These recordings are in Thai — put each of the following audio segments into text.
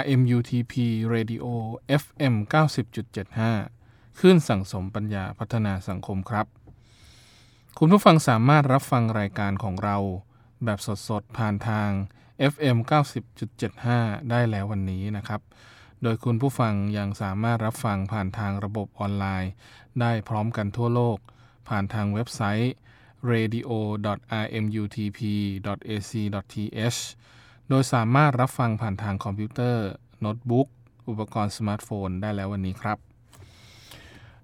RMUTP Radio FM 90.75ขึ้นสั่งสมปัญญาพัฒนาสังคมครับ คุณผู้ฟังสามารถรับฟังรายการของเรา แบบสดๆ ผ่านทาง FM 90.75 ได้แล้ววันนี้นะครับ โดยคุณผู้ฟังยังสามารถรับฟังผ่านทางระบบออนไลน์ ได้พร้อมกันทั่วโลก ผ่านทางเว็บไซต์ radio.rmutp.ac.th โดยสามารถรับฟังผ่านทางคอมพิวเตอร์ โน้ตบุ๊ก อุปกรณ์สมาร์ทโฟนได้แล้ววันนี้ครับ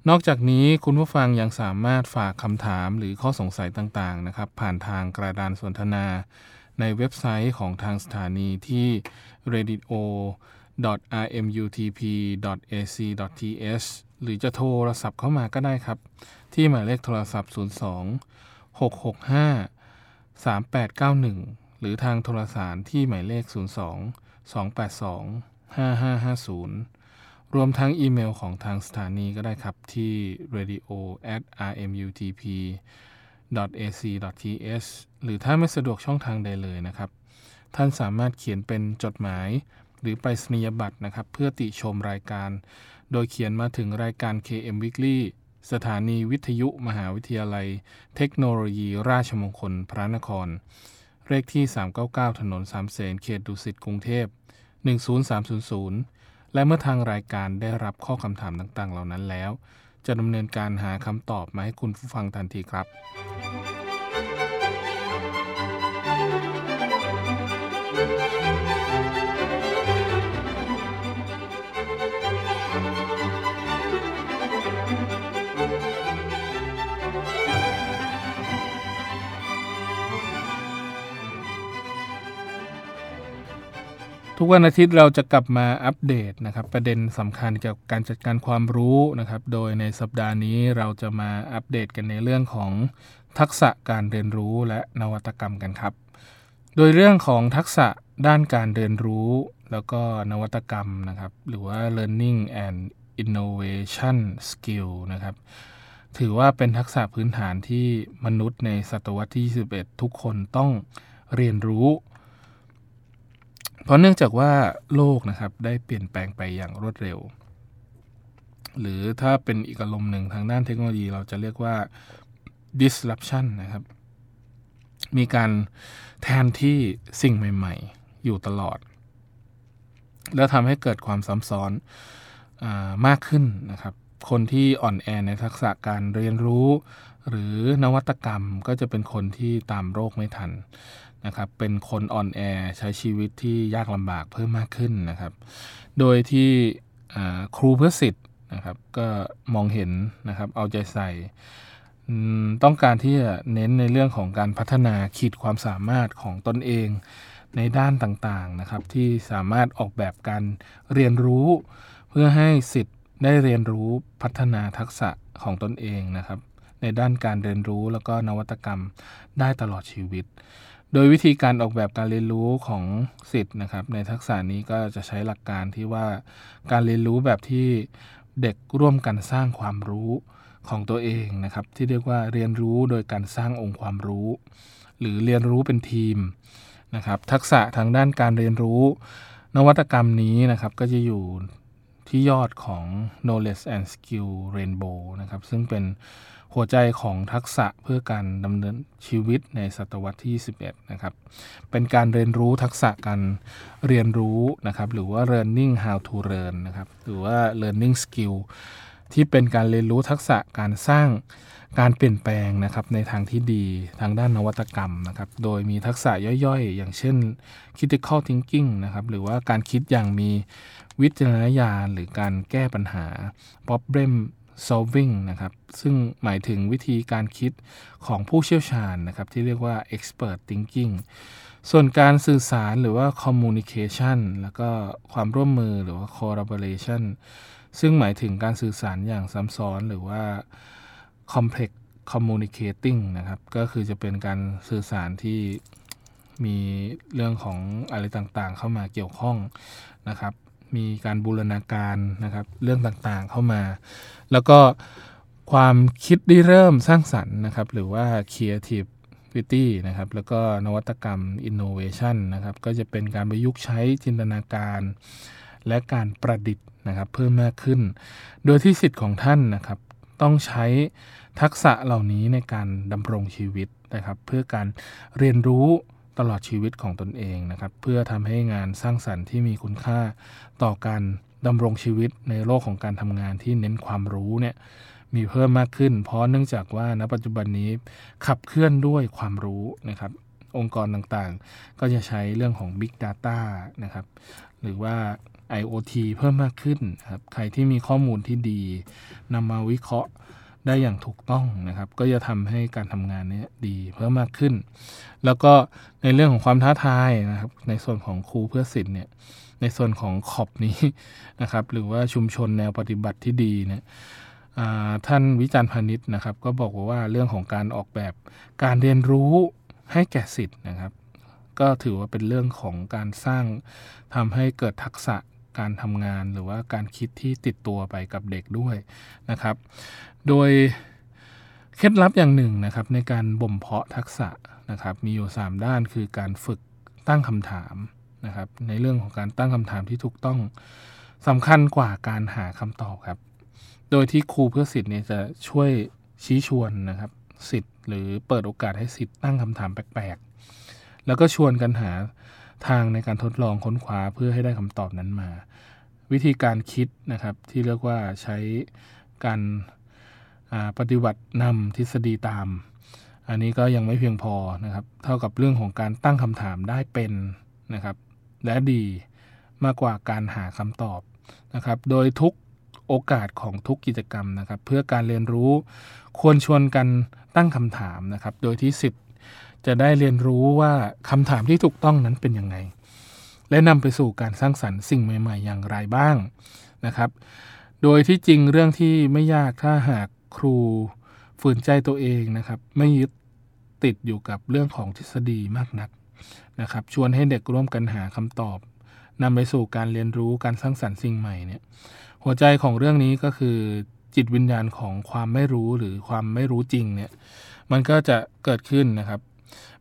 นอกจากนี้คุณผู้ฟังยังสามารถฝากคำถามหรือข้อสงสัยต่างๆนะครับ ผ่านทางกระดานสนทนา ในเว็บไซต์ของทางสถานีที่ radio rmutp.ac.th หรือจะโทรศัพท์เข้ามาก็ได้ครับ ที่หมายเลขโทรศัพท์ 02 665 3891 หรือทางโทรสารที่หมายเลข 02 282 5550 รวมทั้งอีเมลของทางสถานีก็ได้ครับที่ radio at rmutp ac th หรือถ้าไม่สะดวกช่องทางใดเลยนะครับ ท่านสามารถเขียนเป็นจดหมายหรือไปรษณียบัตรนะครับ เพื่อติชมรายการ โดยเขียนมาถึงรายการ KM Weekly สถานีวิทยุมหาวิทยาลัย เทคโนโลยีราชมงคลพระนคร เลขที่ 399 ถนนสามเสนเขตดุสิตกรุงเทพ 10300 และเมื่อทางรายการได้รับข้อคำถามต่างๆ เหล่านั้นแล้ว จะดำเนินการหาคำตอบมาให้คุณผู้ฟังทันทีครับ ทุกวันอาทิตย์เราจะกลับมาอัปเดตนะครับ ประเด็นสำคัญเกี่ยวกับการจัดการความรู้นะครับ โดยในสัปดาห์นี้เราจะมาอัปเดตกันในเรื่องของทักษะการเรียนรู้และนวัตกรรมกันครับ โดยเรื่องของทักษะด้านการเรียนรู้ แล้วก็นวัตกรรมนะครับ หรือว่า learning and innovation skill นะครับ ถือว่าเป็นทักษะพื้นฐานที่มนุษย์ในศตวรรษที่ 21 ทุกคนต้องเรียนรู้ เพราะเนื่องจากว่าโลกนะครับได้เปลี่ยนแปลงไปอย่างรวดเร็ว หรือถ้าเป็นอีกอารมณ์หนึ่งทางด้านเทคโนโลยีเราจะเรียกว่า disruption นะครับ มีการแทนที่สิ่งใหม่ ๆ อยู่ตลอด แล้วทำให้เกิดความซ้ำซ้อนอมากขึ้นนะครับ คนที่อ่อนแอในทักษะการเรียนรู้ หรือนวัตกรรมก็จะเป็นคนที่ตามโรคไม่ทัน นะครับเป็นคนอ่อนแอใช้ชีวิตที่ยากลำบากเพิ่มมากขึ้นนะครับ โดยที่ครูเพื่อสิทธิ์นะครับก็มองเห็นนะครับเอาใจใส่ ต้องการที่จะเน้นในเรื่องของการพัฒนาขีดความสามารถของตนเองในด้านต่างๆนะครับที่สามารถออกแบบการเรียนรู้ เพื่อให้สิทธิ์ได้เรียนรู้พัฒนาทักษะของตนเองนะครับ ในด้านการเรียนรู้แล้วก็นวัตกรรมได้ตลอดชีวิต โดยวิธีการออกแบบการเรียนรู้ของสิทธิ์นะครับ ในทักษะนี้ก็จะใช้หลักการที่ว่าการเรียนรู้แบบที่เด็กร่วมกันสร้างความรู้ของตัวเองนะครับ ที่เรียกว่าเรียนรู้โดยการสร้างองค์ความรู้ หรือเรียนรู้เป็นทีมนะครับ ทักษะทางด้านการเรียนรู้ นวัตกรรมนี้นะครับก็จะอยู่ที่ยอดของ knowledge and skill rainbow นะครับซึ่งเป็น หัวใจของทักษะเพื่อการดำเนินชีวิตในศตวรรษที่11นะครับ เป็นการเรียนรู้ทักษะการเรียนรู้นะครับ หรือว่า learning how to learn นะครับ หรือว่า learning skill ที่เป็นการเรียนรู้ทักษะการสร้างการเปลี่ยนแปลงนะครับในทางที่ดีทางด้านนวัตกรรมนะครับ โดยมีทักษะย่อยๆ อย่างเช่น critical thinking นะครับ หรือว่าการคิดอย่างมีวิจารณญาณหรือการแก้ปัญหา problem solving นะครับซึ่งหมายถึงวิธีการคิดของผู้เชี่ยวชาญนะครับที่เรียกว่า expert thinking ส่วนการสื่อสารหรือว่า communication แล้วก็ความร่วมมือหรือว่า collaboration ซึ่งหมายถึงการสื่อสารอย่างซ้ำซ้อนหรือว่า complex communicating นะครับ ก็คือจะเป็นการสื่อสารที่มีเรื่องของอะไรต่างๆ เข้ามาเกี่ยวข้องนะครับ มีการบูรณาการนะครับเรื่องต่างๆเข้ามา แล้วก็ความคิดได้เริ่มสร้างสรรค์นะครับ หรือว่า creativity นะครับแล้วก็นวัตกรรม innovation นะครับก็จะเป็นการประยุกต์ใช้จินตนาการ และการประดิษฐ์นะครับเพิ่มมากขึ้น โดยที่สิทธิ์ของท่านนะครับต้องใช้ทักษะเหล่านี้ในการดำรงชีวิตนะครับ เพื่อการเรียนรู้ ตลอดชีวิตของตนเองนะครับเพื่อทำให้งานสร้างสรรค์ที่มีคุณค่าต่อการดำรงชีวิตในโลกของการทำงานที่เน้นความรู้เนี่ยมีเพิ่มมากขึ้น เพราะเนื่องจากว่าณปัจจุบันนี้ขับเคลื่อนด้วยความรู้นะครับองค์กรต่างๆ ก็จะใช้เรื่องของ Big Data นะครับหรือว่า IoT เพิ่มมากขึ้นครับใครที่มีข้อมูลที่ดีนำมาวิเคราะห์ ได้อย่างถูกต้องนะครับ ก็จะทำให้การทำงานนี้ดีเพิ่มมากขึ้น แล้วก็ในเรื่องของความท้าทายนะครับ ในส่วนของครูเพื่อสิทธิ์เนี่ยในส่วนของขอบนี้นะครับ หรือว่าชุมชนแนวปฏิบัติที่ดีเนี่ยท่านวิจารณ์พาณิชย์นะครับ ก็บอกว่าเรื่องของการออกแบบการเรียนรู้ให้แก่สิทธิ์นะครับ ก็ถือว่าเป็นเรื่องของการสร้างทำให้เกิดทักษะการทำงานหรือว่าการคิดที่ติดตัวไปกับเด็กด้วยนะครับ โดยเคล็ดลับอย่างหนึ่งนะครับในการบ่มเพาะทักษะนะครับมีอยู่ 3 ด้านคือการฝึกตั้งคำถามนะครับในเรื่องของการตั้งคำถามที่ถูกต้องสำคัญกว่าการหาคำตอบครับ โดยที่ครูเพื่อสิทธิ์เนี่ยจะช่วยชี้ชวนนะครับสิทธิ์หรือเปิดโอกาสให้สิทธิ์ตั้งคำถามแปลกๆ แล้วก็ชวนกันหาทางในการทดลองค้นคว้าเพื่อให้ได้คำตอบนั้นมา วิธีการคิดนะครับที่เรียกว่าใช้การ ปฏิบัตินำทฤษฎีตาม อันนี้ก็ยังไม่เพียงพอนะครับ เท่ากับเรื่องของการตั้งคำถามได้เป็นนะครับ และดีมากกว่าการหาคำตอบนะครับ โดยทุกโอกาสของทุกกิจกรรมนะครับ เพื่อการเรียนรู้ควรชวนกันตั้งคำถามนะครับ โดยที่สิทธิ์จะได้เรียนรู้ว่าคำถามที่ถูกต้องนั้นเป็นยังไง และนำไปสู่การสร้างสรรค์สิ่งใหม่ ๆ อย่างไรบ้างนะครับ โดยที่จริงเรื่องที่ไม่ยากถ้าหาก ครูฝืนใจตัวเองนะครับ ไม่ยึดติดอยู่กับเรื่องของทฤษฎีมากนักนะครับ ชวนให้เด็กร่วมกันหาคำตอบนำไปสู่การเรียนรู้การสร้างสรรค์สิ่งใหม่เนี่ยหัวใจของเรื่องนี้ก็คือจิตวิญญาณของความไม่รู้หรือความไม่รู้จริงเนี่ยมันก็จะเกิดขึ้นนะครับ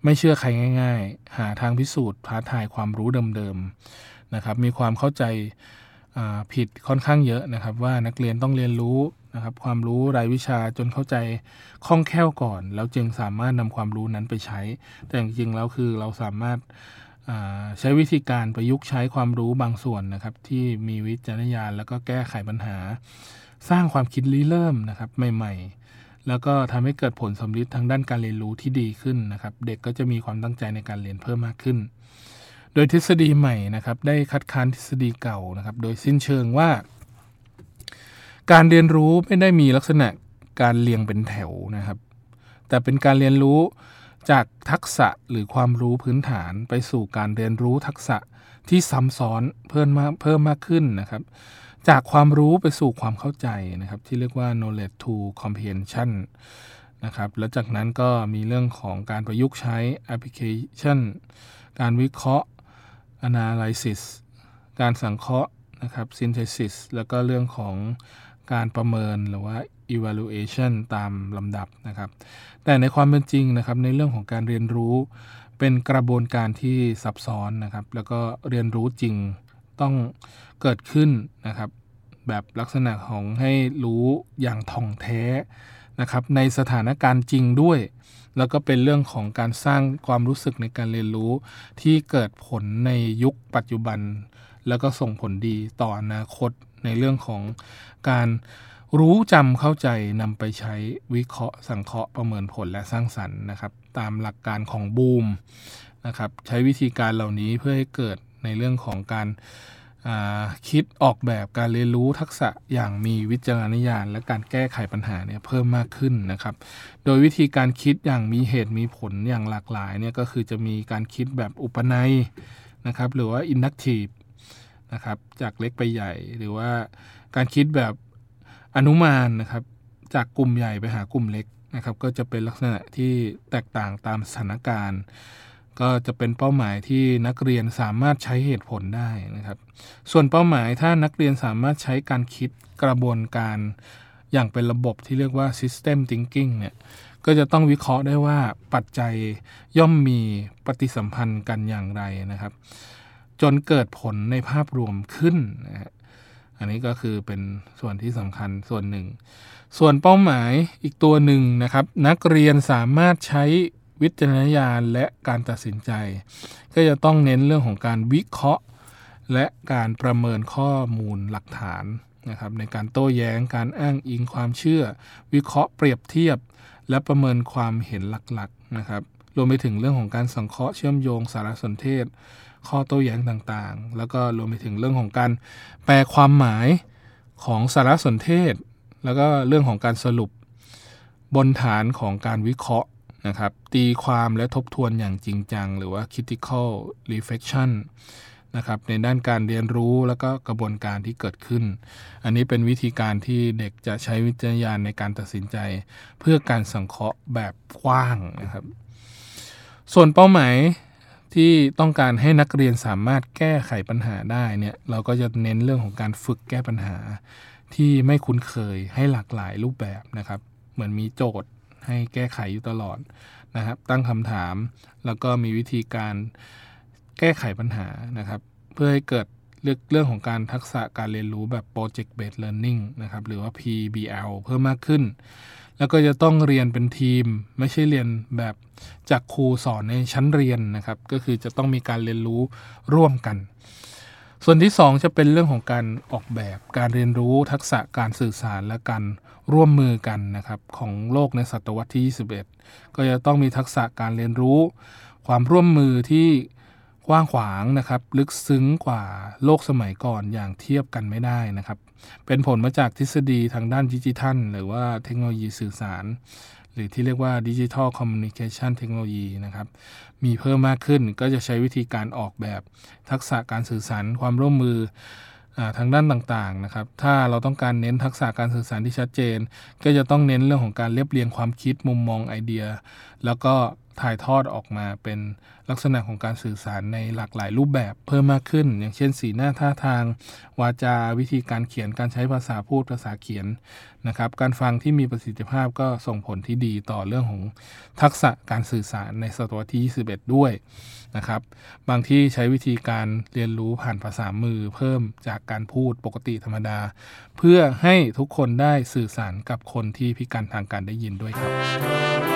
ไม่เชื่อใครง่าย ๆ หาทางพิสูจน์ท้าทายความรู้เดิมๆนะครับ มีความเข้าใจ ผิดค่อนข้างเยอะนะครับ ว่านักเรียนต้องเรียนรู้นะครับความรู้รายวิชาจนเข้าใจคล่องแคล่วก่อน แล้วจึงสามารถนำความรู้นั้นไปใช้ แต่จริงๆแล้วคือเราสามารถใช้วิธีการประยุกต์ใช้ความรู้บางส่วนนะครับ ที่มีวิจารณญาณแล้วก็แก้ไขปัญหา สร้างความคิดริเริ่มนะครับใหม่ๆ แล้วก็ทำให้เกิดผลสำลิดทางด้านการเรียนรู้ที่ดีขึ้นนะครับ เด็กก็จะมีความตั้งใจในการเรียนเพิ่มมากขึ้น โดยทฤษฎีใหม่นะครับได้คัดค้านทฤษฎีเก่านะครับ โดยสิ้นเชิงว่า การเรียนรู้ไม่ได้มีลักษณะการเรียงเป็นแถวนะครับ แต่เป็นการเรียนรู้จากทักษะหรือความรู้พื้นฐานไปสู่การเรียนรู้ทักษะที่ซ้ำซ้อนเพิ่มมากเพิ่มมากขึ้นนะครับ จากความรู้ไปสู่ความเข้าใจนะครับ ที่เรียกว่า knowledge to comprehension นะครับแล้วจากนั้นก็มีเรื่องของการประยุกต์ใช้ application การวิเคราะห์ analysis การสังเคราะห์นะครับ synthesis แล้วก็เรื่องของการประเมินหรือว่า evaluation ตามลำดับนะครับ แต่ในความเป็นจริงนะครับ ในเรื่องของการเรียนรู้ เป็นกระบวนการที่ซับซ้อนนะครับ แล้วก็เรียนรู้จริงต้องเกิดขึ้นนะครับ แบบลักษณะของให้รู้อย่างท่องแท้นะครับ ในสถานการณ์จริงด้วย แล้วก็เป็นเรื่องของการสร้างความรู้สึกในการเรียนรู้ที่เกิดผลในยุคปัจจุบัน แล้วก็ส่งผลดีต่ออนาคตในเรื่องของการรู้จำเข้าใจนำไปใช้วิเคราะห์สังเคราะห์ประเมินผลและสร้างสรรค์นะครับ ตามหลักการของบูมนะครับ ใช้วิธีการเหล่านี้เพื่อให้เกิดในเรื่องของการ คิดออกแบบการเรียนรู้ทักษะอย่างมีวิจารณญาณ และการแก้ไขปัญหาเนี่ยเพิ่มมากขึ้นนะครับ โดยวิธีการคิดอย่างมีเหตุมีผลอย่างหลากหลายเนี่ยก็คือจะมีการคิดแบบอุปนัยนะครับหรือว่า inductive นะครับจากเล็กไปใหญ่ หรือว่าการคิดแบบอนุมานนะครับจากกลุ่มใหญ่ไปหากลุ่มเล็กนะครับก็จะเป็นลักษณะที่แตกต่างตามสถานการณ์ ก็จะเป็นเป้าหมายที่นักเรียนสามารถใช้เหตุผลได้นะครับ ส่วนเป้าหมายถ้านักเรียนสามารถใช้การคิดกระบวนการอย่างเป็นระบบที่เรียกว่า system thinking เนี่ยก็จะต้องวิเคราะห์ได้ว่าปัจจัยย่อมมีปฏิสัมพันธ์กันอย่างไรนะครับ จนเกิดผลในภาพรวมขึ้นนะฮะอันนี้ก็คือเป็นส่วนที่สำคัญส่วนหนึ่ง ส่วนเป้าหมายอีกตัวหนึ่งนะครับ นักเรียนสามารถใช้ วิจารณญาณและการตัดสินใจ ก็จะต้องเน้นเรื่องของการวิเคราะห์ และการประเมินข้อมูลหลักฐานนะครับในการโต้แย้งการอ้างอิงความเชื่อ วิเคราะห์เปรียบเทียบ และประเมินความเห็นหลักๆนะครับรวมไปถึงเรื่องของการสังเคราะห์เชื่อมโยงสารสนเทศ ข้อโต้แย้งต่างๆ แล้วก็รวมไปถึงเรื่องของการแปลความหมายของสารสนเทศ แล้วก็เรื่องของการสรุปบนฐานของการวิเคราะห์ นะครับตีความและทบทวนอย่างจริงจัง หรือว่า critical reflection นะครับในด้านการเรียนรู้แล้วก็กระบวนการที่เกิดขึ้น อันนี้เป็นวิธีการที่เด็กจะใช้วิจารณญาณในการตัดสินใจ เพื่อการสังเคราะห์แบบกว้างนะครับ ส่วนเป้าหมายที่ต้องการให้นักเรียนสามารถแก้ไขปัญหาได้เนี่ยเราก็จะเน้นเรื่องของการฝึกแก้ปัญหาที่ไม่คุ้นเคยให้หลากหลายรูปแบบนะครับ เหมือนมีโจทย์ ให้แก้ไขอยู่ตลอดนะครับ ตั้งคำถามแล้วก็มีวิธีการแก้ไขปัญหานะครับ เพื่อให้เกิดเรื่องเรื่องของการทักษะการเรียนรู้แบบ project based learning นะครับ หรือว่า PBL เพิ่มมากขึ้น แล้วก็จะต้องเรียนเป็นทีม ไม่ใช่เรียนแบบจากครูสอนในชั้นเรียนนะครับ ก็คือจะต้องมีการเรียนรู้ร่วมกัน ส่วนที่ 2 จะเป็นเรื่องของการออกแบบการเรียนรู้ทักษะการสื่อสารและการร่วมมือกันนะครับของโลกในศตวรรษที่ 21 ก็จะต้องมีทักษะการเรียนรู้ ความร่วมมือที่กว้างขวางนะครับลึกซึ้งกว่าโลกสมัยก่อนอย่างเทียบกันไม่ได้นะครับ เป็นผลมาจากทฤษฎีทางด้านดิจิทัล หรือว่าเทคโนโลยีสื่อสาร รือที่เรียกว่าดิจิทัลคอมมิวนิเคชันเทคโนโลยีนะครับ มีเพิ่มมากขึ้นก็จะใช้วิธีการออกแบบ ทักษะการสื่อสารความร่วมมือทางด้านต่างๆนะครับ ถ้าเราต้องการเน้นทักษะการสื่อสารที่ชัดเจน ก็จะต้องเน้นเรื่องของการเรียบเรียงความคิดมุมมองไอเดีย แล้วก็ ถ่ายทอดออกมาเป็นลักษณะของการสื่อสารในหลากหลายรูปแบบเพิ่มมากขึ้น อย่างเช่น สีหน้าท่าทาง วาจาวิธีการเขียนการใช้ภาษาพูดภาษาเขียนนะครับการฟังที่มีประสิทธิภาพก็ส่งผลที่ดีต่อเรื่องของทักษะการสื่อสารในศตวรรษที่ 21 ด้วยนะครับบางที่ใช้วิธีการเรียนรู้ผ่านภาษามือ เพิ่มจากการพูดปกติธรรมดา เพื่อให้ทุกคนได้สื่อสารกับคนที่พิการทางการได้ยินด้วยครับ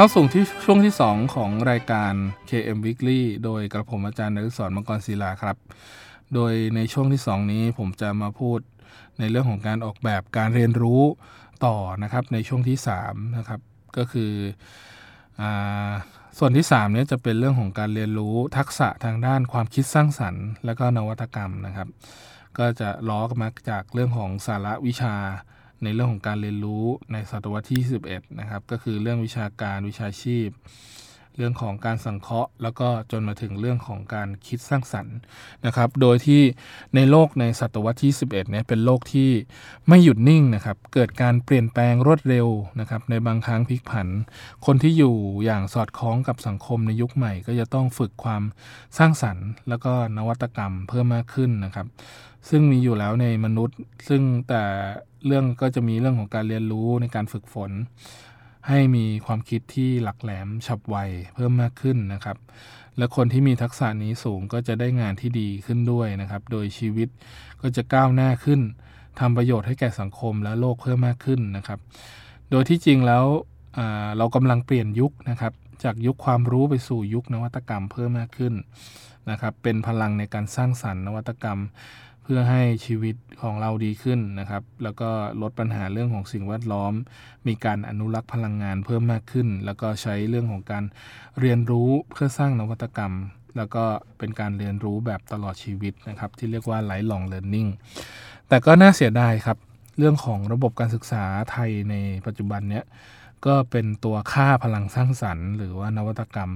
เข้าสู่ที่ช่วงที่ 2 ของรายการ KM Weekly โดยกระผมอาจารย์นฤศรมังกรศิลาครับ โดยในช่วงที่ 2 นี้ผมจะมาพูดในเรื่องของการออกแบบการเรียนรู้ต่อนะครับในช่วงที่3นะครับก็คืออส่วนที่3เนี่ยจะเป็นเรื่องของการเรียนรู้ทักษะทางด้านความคิดสร้างสรรค์ และก็นวัตกรรมนะครับ ก็จะล้อมาจากเรื่องของสาระวิชา ในเรื่องของการเรียนรู้ในศตวรรษที่ 21 นะครับ ก็คือเรื่องวิชาการวิชาชีพ เรื่องของการสังเคราะห์ แล้วก็จนมาถึงเรื่องของการคิดสร้างสรรค์นะครับ โดยที่ในโลกในศตวรรษที่ 11เนี่ยเป็นโลกที่ไม่หยุดนิ่งนะครับ เกิดการเปลี่ยนแปลงรวดเร็วนะครับ ในบางครั้งพลิกผัน คนที่อยู่อย่างสอดคล้องกับสังคมในยุคใหม่ ก็จะต้องฝึกความสร้างสรรค์ แล้วก็นวัตกรรมเพิ่มมากขึ้นนะครับ ซึ่งมีอยู่แล้วในมนุษย์ ซึ่งแต่เรื่องก็จะมีเรื่องของการเรียนรู้ในการฝึกฝน ให้มีความคิดที่หลักแหลมฉับไวเพิ่มมากขึ้นนะครับ และคนที่มีทักษะนี้สูงก็จะได้งานที่ดีขึ้นด้วยนะครับ โดยชีวิตก็จะก้าวหน้าขึ้นทำประโยชน์ให้แก่สังคมและโลกเพิ่มมากขึ้นนะครับ โดยที่จริงแล้วเรากำลังเปลี่ยนยุคนะครับ จากยุคความรู้ไปสู่ยุคนวัตกรรมเพิ่มมากขึ้นนะครับ เป็นพลังในการสร้างสรรค์นวัตกรรม พื่อให้ชีวิตของเราดีขึ้นนะครับ แล้วก็ลดปัญหาเรื่องของสิ่งแวดล้อม มีการอนุรักษ์พลังงานเพิ่มมากขึ้น แล้วก็ใช้เรื่องของการเรียนรู้เพื่อสร้างนวัตกรรม แล้วก็เป็นการเรียนรู้แบบตลอดชีวิตนะครับ ที่เรียกว่าไลฟ์ลองเรียนรู้แต่ก็น่าเสียดายครับ เรื่องของระบบการศึกษาไทยในปัจจุบันเนี้ย ก็เป็นตัวค่าพลังสร้างสรรค์ หรือว่านวัตกรรม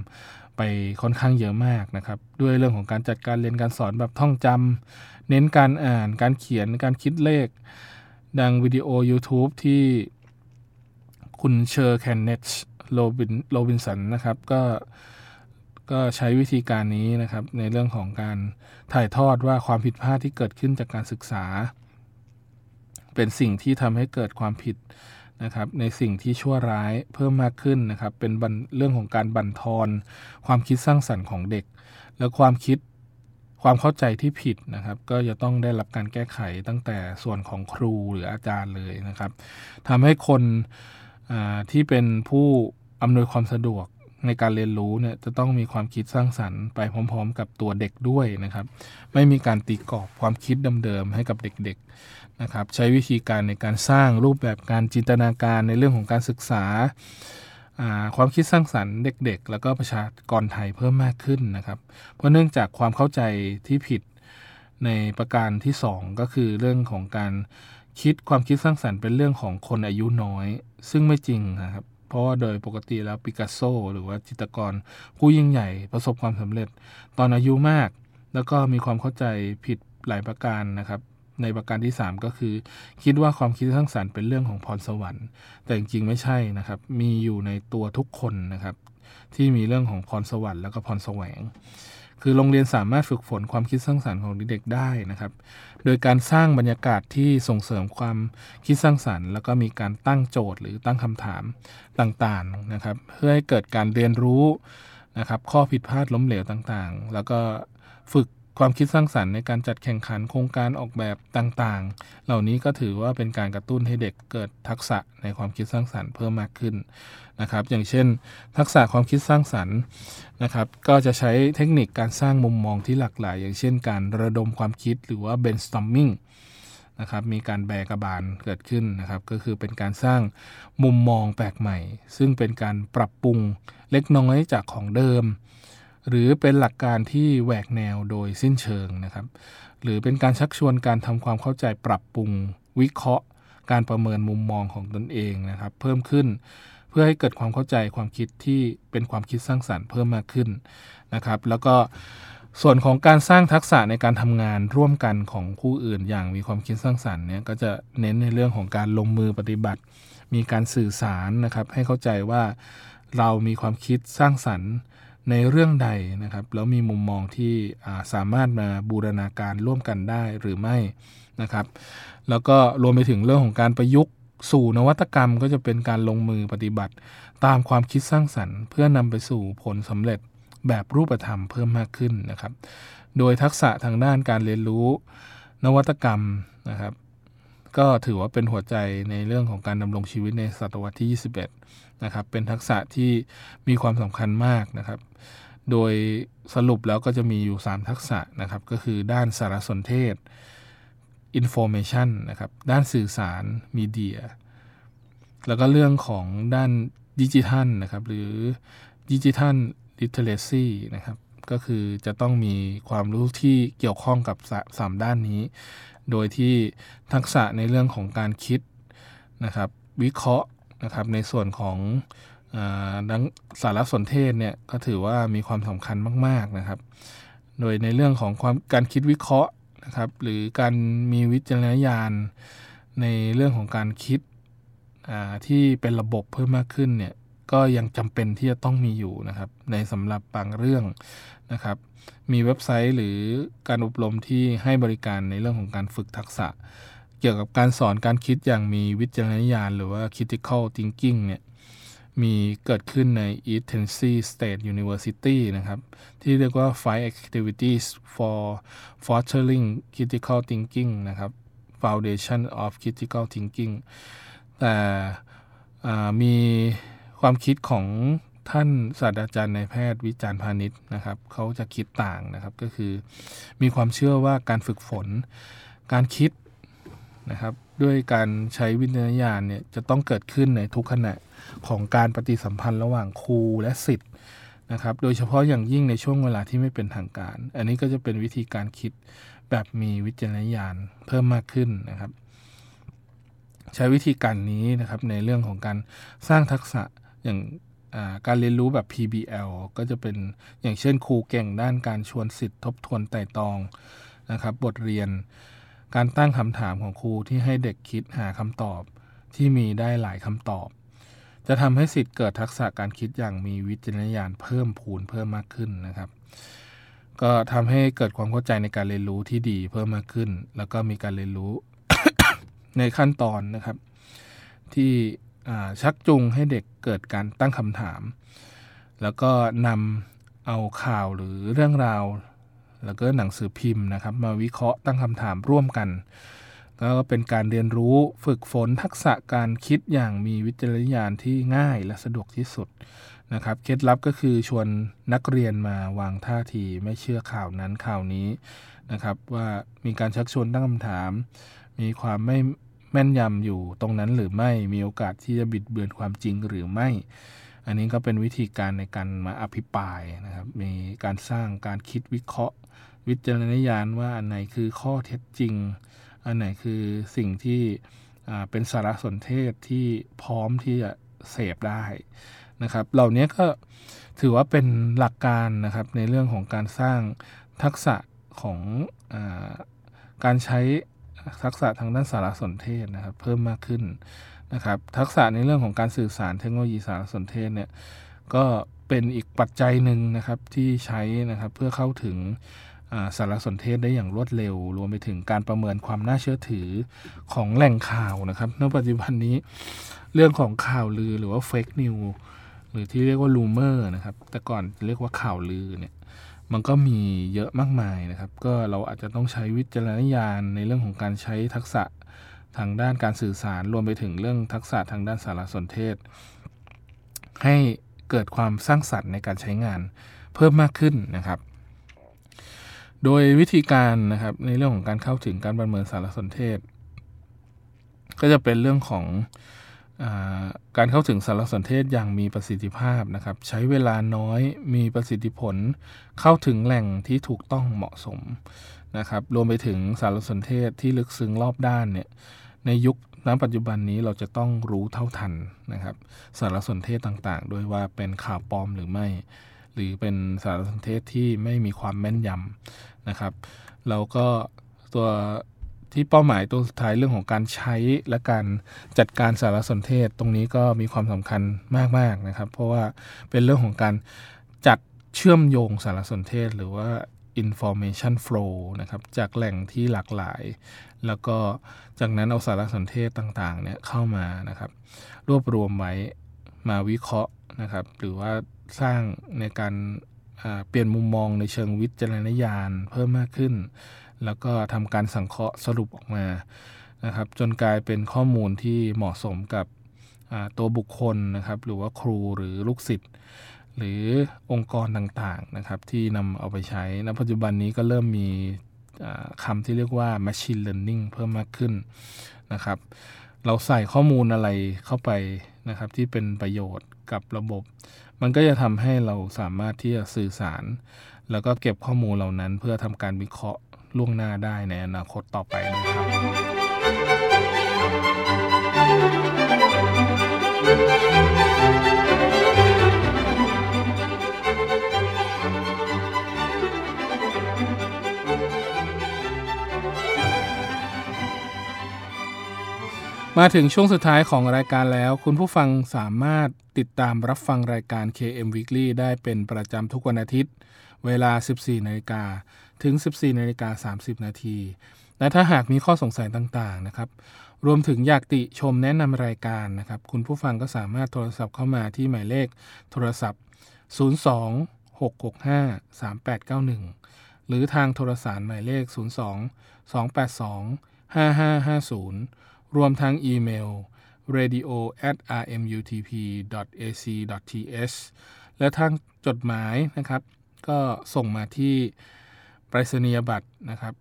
ไปค่อนข้างเยอะมากนะครับ ด้วยเรื่องของการจัดการเรียนการสอนแบบท่องจำเน้นการอ่านการเขียนการคิดเลข ดังวิดีโอ YouTube ที่คุณ Sir Kenneth Robin Robinson นะครับก็ก็ใช้วิธีการนี้นะครับ ในเรื่องของการถ่ายทอดว่าความผิดพลาดที่เกิดขึ้นจากการศึกษา เป็นสิ่งที่ทำให้เกิดความผิด นะครับในสิ่งที่ชั่วร้ายเพิ่มมากขึ้นนะครับเป็นเรื่องของการบั่นทอน ความคิดสร้างสรรค์ของเด็ก และความคิดความเข้าใจที่ผิดนะครับ ก็จะต้องได้รับการแก้ไขตั้งแต่ส่วนของครูหรืออาจารย์เลยนะครับทำให้คนที่เป็นผู้อำนวยความสะดวกในการเรียนรู้เนี่ยจะต้องมีความคิดสร้างสรรค์ไปพร้อม ๆ กับตัวเด็กด้วยนะครับ ไม่มีการตีกรอบความคิดเดิมๆให้กับเด็กๆ นะครับใช้วิธีการในการสร้างรูปแบบการจินตนาการในเรื่องของการศึกษา ความคิดสร้างสรรค์เด็ก ๆ แล้วก็ประชากรไทยเพิ่มมากขึ้นนะครับ เพราะเนื่องจากความเข้าใจที่ผิดในประการที่ 2 ก็คือเรื่องของการคิดความคิดสร้างสรรค์เป็นเรื่องของคนอายุน้อย ซึ่งไม่จริงนะครับ เพราะว่าโดยปกติแล้วปิกัสโซ หรือว่าจิตรกร ผู้ยิ่งใหญ่ประสบความสำเร็จ ตอนอายุมาก แล้วก็มีความเข้าใจผิดหลายประการนะครับ ในประการที่ 3 ก็คือ คิดว่าความคิดสร้างสรรค์เป็นเรื่องของพรสวรรค์ แต่จริงๆไม่ใช่นะครับ มีอยู่ในตัวทุกคนนะครับ ที่มีเรื่องของพรสวรรค์แล้วก็พรแสวง คือโรงเรียนสามารถฝึกฝนความคิดสร้างสรรค์ของเด็กๆได้นะครับ โดยการสร้างบรรยากาศที่ส่งเสริมความคิดสร้างสรรค์ แล้วก็มีการตั้งโจทย์หรือตั้งคำถามต่างๆนะครับ เพื่อให้เกิดการเรียนรู้นะครับ ข้อผิดพลาดล้มเหลวต่างๆ แล้วก็ฝึก ความคิดสร้างสรรค์ในการจัดแข่งขันโครงการออกแบบต่างๆ เหล่านี้ก็ถือว่าเป็นการกระตุ้นให้เด็กเกิดทักษะในความคิดสร้างสรรค์เพิ่มมากขึ้นนะครับ อย่างเช่น ทักษะความคิดสร้างสรรค์นะครับ ก็จะใช้เทคนิคการสร้างมุมมองที่หลากหลาย อย่างเช่น การระดมความคิดหรือว่า brainstorming นะครับมีการแบกระบาลเกิดขึ้นนะครับ ก็คือเป็นการสร้างมุมมองแปลกใหม่ ซึ่งเป็นการปรับปรุงเล็กน้อยจากของเดิม หรือเป็นหลักการที่แหวกแนวโดยสิ้นเชิงนะครับ หรือเป็นการชักชวนการทำความเข้าใจปรับปรุงวิเคราะห์ การประเมินมุมมองของตนเองนะครับ เพิ่มขึ้นเพื่อให้เกิดความเข้าใจความคิดที่เป็นความคิดสร้างสรรค์เพิ่มมากขึ้นนะครับ แล้วก็ส่วนของการสร้างทักษะในการทำงานร่วมกันของผู้อื่นอย่างมีความคิดสร้างสรรค์เนี่ยก็จะเน้นในเรื่องของการลงมือปฏิบัติ มีการสื่อสารนะครับ ให้เข้าใจว่าเรามีความคิดสร้างสรรค์ ในเรื่องใดนะครับ แล้วมีมุมมองที่สามารถมาบูรณาการร่วมกันได้หรือไม่นะครับ แล้วก็รวมไปถึงเรื่องของการประยุกต์สู่นวัตกรรมก็จะเป็นการลงมือปฏิบัติ ตามความคิดสร้างสรรค์ เพื่อนำไปสู่ผลสำเร็จแบบรูปธรรมเพิ่มมากขึ้นนะครับ โดยทักษะทางด้านการเรียนรู้ นวัตกรรมนะครับ ก็ถือว่าเป็นหัวใจในเรื่องของการดำรงชีวิตในศตวรรษที่ 21 นะครับเป็นทักษะที่มีความสำคัญมากนะครับ โดยสรุปแล้วก็จะมีอยู่ 3 ทักษะนะครับ ก็คือด้านสารสนเทศ information นะครับ ด้านสื่อสารมีเดีย แล้วก็เรื่องของด้านดิจิทัลนะครับ หรือดิจิทัลลิเทเลซีนะครับ ก็คือจะต้องมีความรู้ที่เกี่ยวข้องกับสามด้านนี้ โดยที่ทักษะในเรื่องของการคิดนะครับ วิเคราะห์ นะครับในส่วนของดังสารสนเทศเนี่ยก็ถือว่ามีความสำคัญมาก ๆนะครับ โดยในเรื่องของความการคิดวิเคราะห์นะครับ หรือการมีวิจารณญาณในเรื่องของการคิดที่เป็นระบบเพิ่มมากขึ้นเนี่ยก็ยังจำเป็นที่จะต้องมีอยู่นะครับ ในสำหรับบางเรื่องนะครับ มีเว็บไซต์หรือการอบรมที่ให้บริการในเรื่องของการฝึกทักษะ เกี่ยวกับการสอนการคิดอย่างมีวิจารณญาณหรือว่า critical thinking เนี่ยมีเกิดขึ้นใน East Tennessee State University นะครับ ที่เรียกว่า Five Activities for Fostering Critical Thinking นะครับ Foundation of Critical Thinking แต่มีความคิดของท่านศาสตราจารย์นายแพทย์วิจารณ์พาณิชย์นะครับเขาจะคิดต่างนะครับก็คือ มีความเชื่อว่าการฝึกฝน การคิด นะครับด้วยการใช้วิญญาณญาณเนี่ยจะต้องเกิดขึ้นในทุกขณะของการปฏิสัมพันธ์ระหว่างครูและสิทธิ์นะครับโดยเฉพาะอย่างยิ่งในช่วงเวลาที่ไม่เป็นทางการ อันนี้ก็จะเป็นวิธีการคิดแบบมีวิจารณญาณเพิ่มมากขึ้นนะครับ ใช้วิธีการนี้นะครับในเรื่องของการสร้างทักษะอย่างการเรียนรู้แบบ PBL ก็จะเป็นอย่างเช่นครูเก่งด้านการชวนสิทธิ์ทบทวนไต่ตองนะครับ บทเรียน การตั้งคำถามของครูที่ให้เด็กคิดหาคำตอบที่มีได้หลายคำตอบ จะทำให้สิทธิ์เกิดทักษะการคิดอย่างมีวิจารณญาณเพิ่มพูนเพิ่มมากขึ้นนะครับ ก็ทำให้เกิดความเข้าใจในการเรียนรู้ที่ดีเพิ่มมากขึ้น แล้วก็มีการเรียนรู้ในขั้นตอนนะครับ ที่ชักจูงให้เด็กเกิดการตั้งคำถาม แล้วก็นำเอาข่าวหรือเรื่องราว แล้วก็หนังสือพิมพ์นะครับ มาวิเคราะห์ตั้งคำถามร่วมกัน ก็เป็นการเรียนรู้ฝึกฝนทักษะการคิดอย่างมีวิจารณญาณที่ง่ายและสะดวกที่สุดนะครับเคล็ดลับก็คือชวนนักเรียนมาวางท่าทีไม่เชื่อข่าวนั้นข่าวนี้นะครับ ว่ามีการชักชวนตั้งคำถาม มีความไม่แม่นยำอยู่ตรงนั้นหรือไม่มีโอกาสที่จะบิดเบือนความจริงหรือไม่ อันนี้ก็เป็นวิธีการในการมาอภิปรายนะครับ มีการสร้างการคิดวิเคราะห์ วิจารณญาณว่าอันไหนคือข้อเท็จจริง อันไหนคือสิ่งที่เป็นสารสนเทศที่พร้อมที่จะเสพได้นะครับ เหล่านี้ก็ถือว่าเป็นหลักการนะครับในเรื่องของการสร้างทักษะของอการใช้ทักษะทางด้านสารสนเทศนะครับ เพิ่มมากขึ้น นะครับทักษะในเรื่องของการสื่อสารเทคโนโลยีสารสนเทศเนี่ยก็เป็นอีกปัจจัยหนึ่งนะครับที่ใช้นะครับเพื่อเข้าถึงสารสนเทศได้อย่างรวดเร็ว รวมไปถึงการประเมินความน่าเชื่อถือของแหล่งข่าวนะครับในปัจจุบันนี้เรื่องของข่าวลือหรือว่าเฟกนิวหรือที่เรียกว่าลูเมอร์นะครับแต่ก่อนเรียกว่าข่าวลือเนี่ยมันก็มีเยอะมากมายนะครับ ก็เราอาจจะต้องใช้วิจารณญาณในเรื่องของการใช้ทักษะ ทางด้านการสื่อสารรวมไปถึงเรื่องทักษะทางด้านสารสนเทศ ให้เกิดความสร้างสรรค์ในการใช้งานเพิ่มมากขึ้นนะครับ โดยวิธีการนะครับในเรื่องของการเข้าถึงการประเมินสารสนเทศ ก็จะเป็นเรื่องของการเข้าถึงสารสนเทศอย่างมีประสิทธิภาพนะครับ ใช้เวลาน้อยมีประสิทธิผล เข้าถึงแหล่งที่ถูกต้องเหมาะสมนะครับ รวมไปถึงสารสนเทศที่ลึกซึ้งรอบด้านเนี่ย ในยุคณปัจจุบันนี้เราจะต้องรู้เท่าทันนะครับ สารสนเทศต่างๆโดยว่าเป็นข่าวปลอมหรือไม่ หรือเป็นสารสนเทศที่ไม่มีความแม่นยำนะครับ เราก็ตัวที่เป้าหมายตัวสุดท้ายเรื่องของการใช้และการจัดการสารสนเทศ ตรงนี้ก็มีความสำคัญมากๆนะครับ เพราะว่าเป็นเรื่องของการจัดเชื่อมโยงสารสนเทศหรือว่า information flow นะครับจากแหล่งที่หลากหลาย แล้วก็จากนั้นเอาสารสนเทศต่างๆเนี่ยเข้ามานะครับ รวบรวมไว้มาวิเคราะห์นะครับ หรือว่าสร้างในการเปลี่ยนมุมมองในเชิงวิจารณญาณเพิ่มมากขึ้น แล้วก็ทำการสังเคราะห์สรุปออกมานะครับ จนกลายเป็นข้อมูลที่เหมาะสมกับตัวบุคคลนะครับ หรือว่าครูหรือลูกศิษย์หรือองค์กรต่างๆนะครับ ที่นำเอาไปใช้ณปัจจุบันนี้ก็เริ่มมี คำที่เรียกว่า machine learning เพิ่มมากขึ้นนะครับ เราใส่ข้อมูลอะไรเข้าไปนะครับ ที่เป็นประโยชน์กับระบบ มันก็จะทำให้เราสามารถที่จะสื่อสาร แล้วก็เก็บข้อมูลเหล่านั้นเพื่อทำการวิเคราะห์ล่วงหน้าได้ในอนาคตต่อไปนะครับ มาถึงช่วงสุดท้ายของรายการแล้ว คุณผู้ฟังสามารถติดตามรับฟังรายการ KM Weekly ได้เป็นประจำทุกวันอาทิตย์ เวลา 14นาฬิกาถึง 14นาฬิกา30 นาที และถ้าหากมีข้อสงสัยต่างๆนะครับ รวมถึงอยากติชมแนะนำรายการนะครับ คุณผู้ฟังก็สามารถโทรศัพท์เข้ามาที่หมายเลขโทรศัพท์ 02 665 3891 หรือทางโทรสารหมายเลข 02 282 5550 รวมทั้งอีเมล radio at rmutp ac th และทางจดหมายนะครับ ก็ส่งมาที่ไปรษณียบัตรนะครับ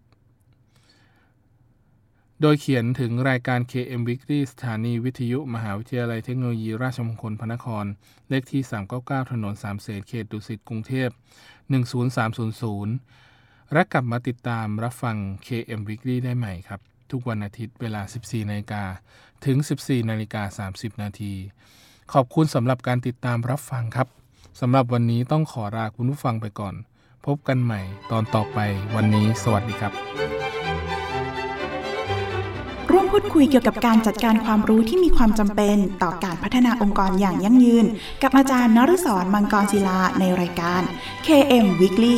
โดยเขียนถึงรายการ KM Weekly สถานีวิทยุ มหาวิทยาลัยเทคโนโลยี ราชมงคลพระนคร เลขที่ 399 ถนนสามเสนเขตดุสิตกรุงเทพ 10300 และกลับมาติดตามรับฟัง KM Weekly ได้ใหม่ครับ ทุกวันอาทิตย์เวลา 14นาฬิกาถึง 14นาฬิกา30 นาทีขอบคุณสำหรับการติดตามรับฟังครับสำหรับวันนี้ต้องขอลาคุณผู้ฟังไปก่อน พบกันใหม่ตอนต่อไปวันนี้สวัสดีครับ ร่วมพูดคุยเกี่ยวกับการจัดการความรู้ที่มีความจำเป็นต่อการพัฒนาองค์กรอย่างยั่งยืน กับอาจารย์นฤศรมังกรศิลาในรายการ KM Weekly